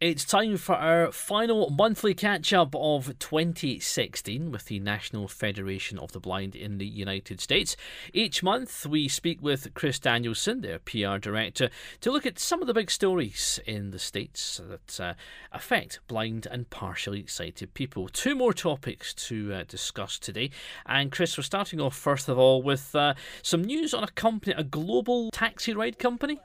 It's time for our final monthly catch up of 2016 with the National Federation of the Blind in the United States. Each month, we speak with Chris Danielsen, their PR director, to look at some of the big stories in the States that uh, affect blind and partially sighted people. Two more topics to uh, discuss today. And Chris, we're starting off first of all with uh, some news on a company, a global taxi ride company.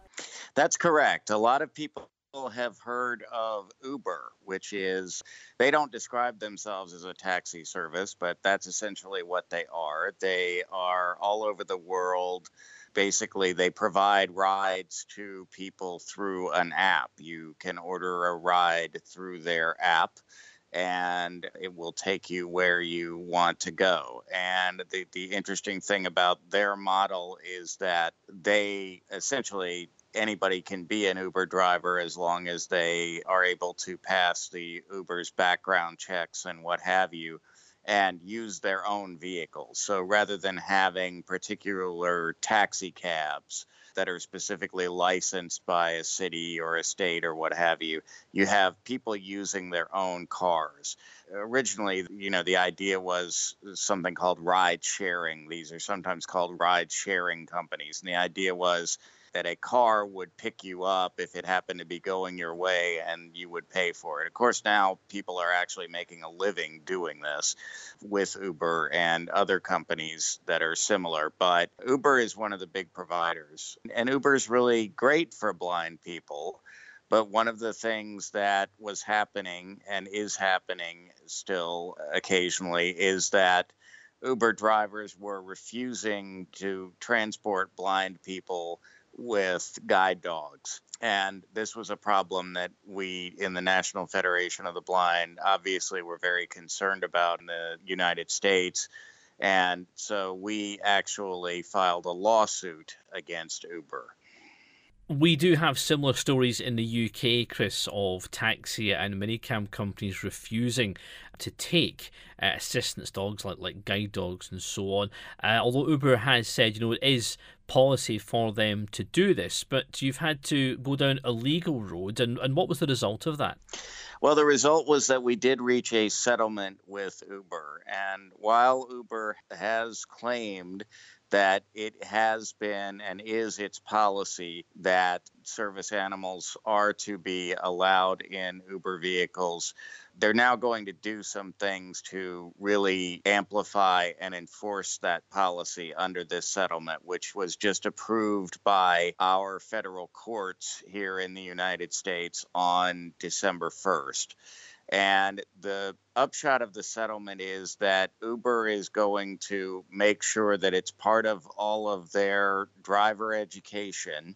That's correct. A lot of people have heard of Uber, which is, they don't describe themselves as a taxi service, but that's essentially what they are. They are all over the world. Basically, they provide rides to people through an app. You can order a ride through their app and it will take you where you want to go. And the, the interesting thing about their model is that they essentially anybody can be an Uber driver as long as they are able to pass the Uber's background checks and what have you and use their own vehicles. So rather than having particular taxi cabs that are specifically licensed by a city or a state or what have you, you have people using their own cars. Originally, you know, the idea was something called ride sharing. These are sometimes called ride sharing companies. And the idea was that a car would pick you up if it happened to be going your way and you would pay for it. Of course, now people are actually making a living doing this with Uber and other companies that are similar, but Uber is one of the big providers. And Uber is really great for blind people. But one of the things that was happening and is happening still occasionally is that Uber drivers were refusing to transport blind people with guide dogs. And this was a problem that we in the National Federation of the Blind obviously were very concerned about in the United States. And so we actually filed a lawsuit against Uber. We do have similar stories in the UK, Chris, of taxi and minicab companies refusing to take uh, assistance dogs like like guide dogs and so on. Uh, although Uber has said, you know, it is policy for them to do this, but you've had to go down a legal road. And, and what was the result of that? Well, the result was that we did reach a settlement with Uber. And while Uber has claimed that it has been and is its policy that service animals are to be allowed in Uber vehicles. They're now going to do some things to really amplify and enforce that policy under this settlement, which was just approved by our federal courts here in the United States on December 1st. And the upshot of the settlement is that Uber is going to make sure that it's part of all of their driver education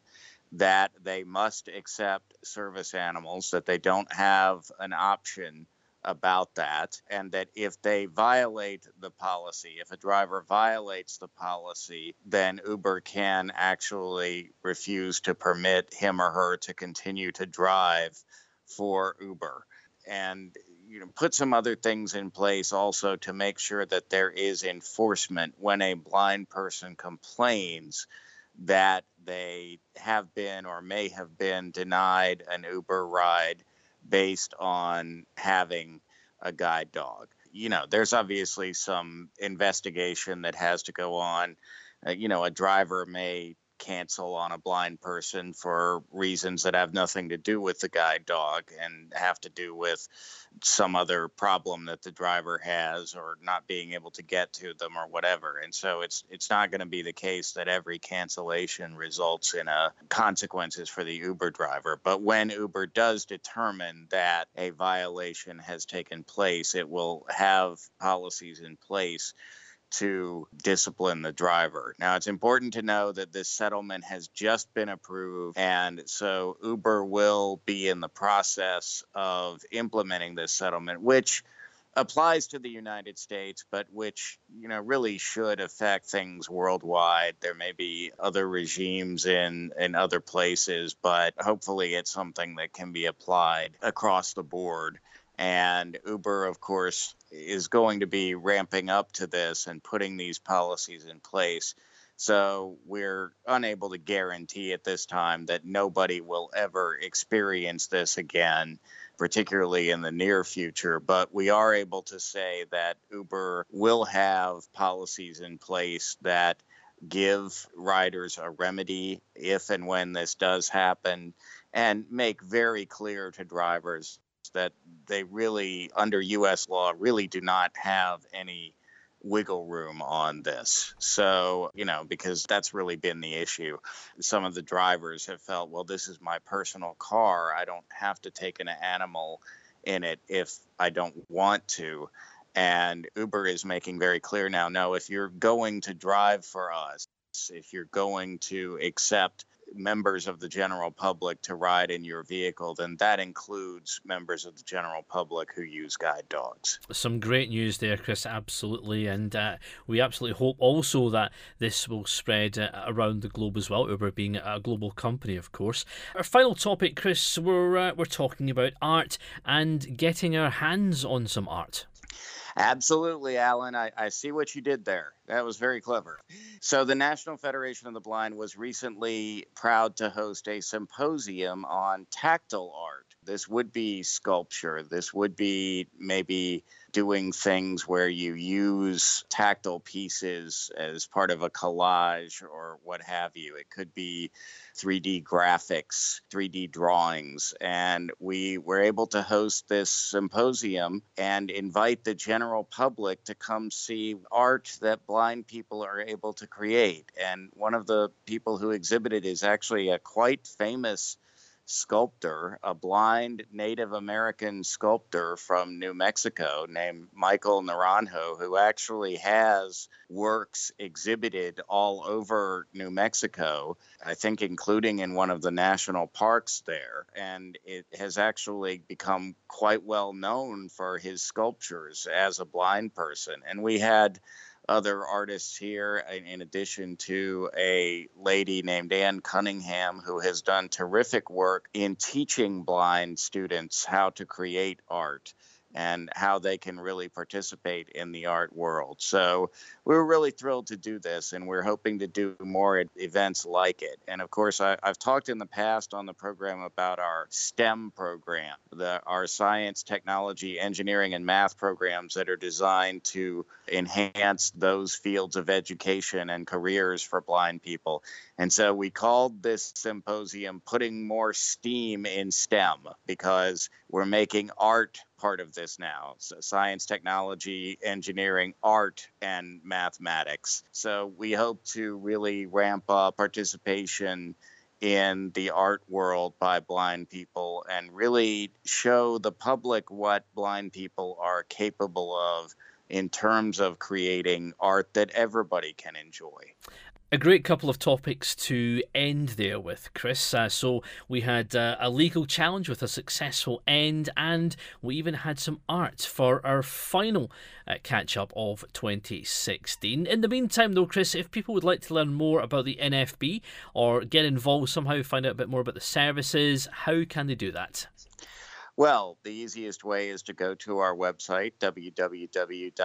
that they must accept service animals, that they don't have an option about that, and that if they violate the policy, if a driver violates the policy, then Uber can actually refuse to permit him or her to continue to drive for Uber and you know put some other things in place also to make sure that there is enforcement when a blind person complains that they have been or may have been denied an Uber ride based on having a guide dog. You know, there's obviously some investigation that has to go on. Uh, you know, a driver may cancel on a blind person for reasons that have nothing to do with the guide dog and have to do with some other problem that the driver has or not being able to get to them or whatever. And so it's it's not going to be the case that every cancellation results in a consequences for the Uber driver. But when Uber does determine that a violation has taken place it will have policies in place to discipline the driver. Now, it's important to know that this settlement has just been approved, and so Uber will be in the process of implementing this settlement, which applies to the United States, but which you know really should affect things worldwide. There may be other regimes in in other places, but hopefully it's something that can be applied across the board. And Uber, of course, is going to be ramping up to this and putting these policies in place So we're unable to guarantee at this time that nobody will ever experience this again, particularly in the near future. But we are able to say that Uber will have policies in place that give riders a remedy if and when this does happen and make very clear to drivers that they really, under U.S. law, really do not have any wiggle room on this. So, you know, because that's really been the issue. Some of the drivers have felt, well, this is my personal car. I don't have to take an animal in it if I don't want to. And Uber is making very clear now no, if you're going to drive for us, if you're going to accept members of the general public to ride in your vehicle, then that includes members of the general public who use guide dogs. Some great news there, Chris, absolutely. And uh, we absolutely hope also that this will spread uh, around the globe as well, Uber being a global company, of course. Our final topic, Chris, we're, uh, we're talking about art and getting our hands on some art. Absolutely, Allan. I, I see what you did there. That was very clever. So, the National Federation of the Blind was recently proud to host a symposium on tactile art. This would be sculpture. This would be maybe doing things where you use tactile pieces as part of a collage or what have you. It could be 3D graphics, 3D drawings. And we were able to host this symposium and invite the general public to come see art that blind people are able to create. And one of the people who exhibited is actually a quite famous sculptor, a blind Native American sculptor from New Mexico named Michael Naranjo, who actually has works exhibited all over New Mexico, I think, including in one of the national parks there. And it has actually become quite well known for his sculptures as a blind person. And we had other artists here, in addition to a lady named Anne Cunningham, who has done terrific work in teaching blind students how to create art and how they can really participate in the art world. So we were really thrilled to do this, and we're hoping to do more events like it. And of course, I, have talked in the past on the program about our STEM program, the, our science, technology, engineering, and math programs that are designed to enhance those fields of education and careers for blind people. And so we called this symposium Putting More Steam in STEM because we're making art part of this now so science, technology, engineering, art, and mathematics. So we hope to really ramp up participation in the art world by blind people and really show the public what blind people are capable of in terms of creating art that everybody can enjoy a great couple of topics to end there with, Chris. Uh, so we had uh, a legal challenge with a successful end, and we even had some art for our final uh, catch up of 2016. In the meantime, though, Chris, if people would like to learn more about the NFB or get involved somehow, find out a bit more about the services, how can they do that? Well, the easiest way is to go to our website, www.nfb.org.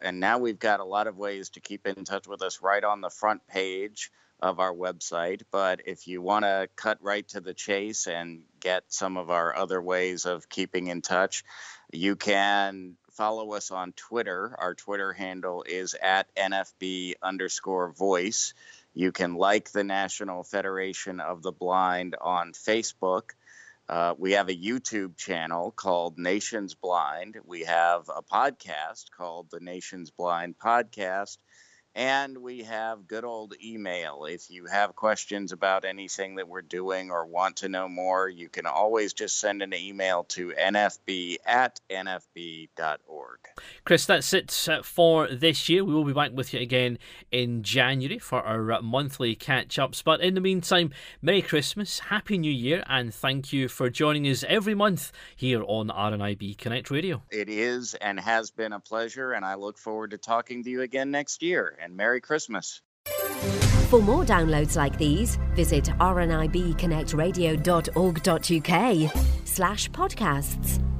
And now we've got a lot of ways to keep in touch with us right on the front page of our website. But if you want to cut right to the chase and get some of our other ways of keeping in touch, you can follow us on Twitter. Our Twitter handle is at NFB underscore voice. You can like the National Federation of the Blind on Facebook. Uh, we have a YouTube channel called Nations Blind. We have a podcast called the Nations Blind Podcast. And we have good old email. If you have questions about anything that we're doing or want to know more, you can always just send an email to nfb at nfb.org. Chris, that's it uh, for this year. We will be back with you again in January for our monthly catch ups. But in the meantime, Merry Christmas, Happy New Year, and thank you for joining us every month here on RNIB Connect Radio. It is and has been a pleasure, and I look forward to talking to you again next year and Merry Christmas. For more downloads like these, visit rnibconnectradio.org.uk slash podcasts.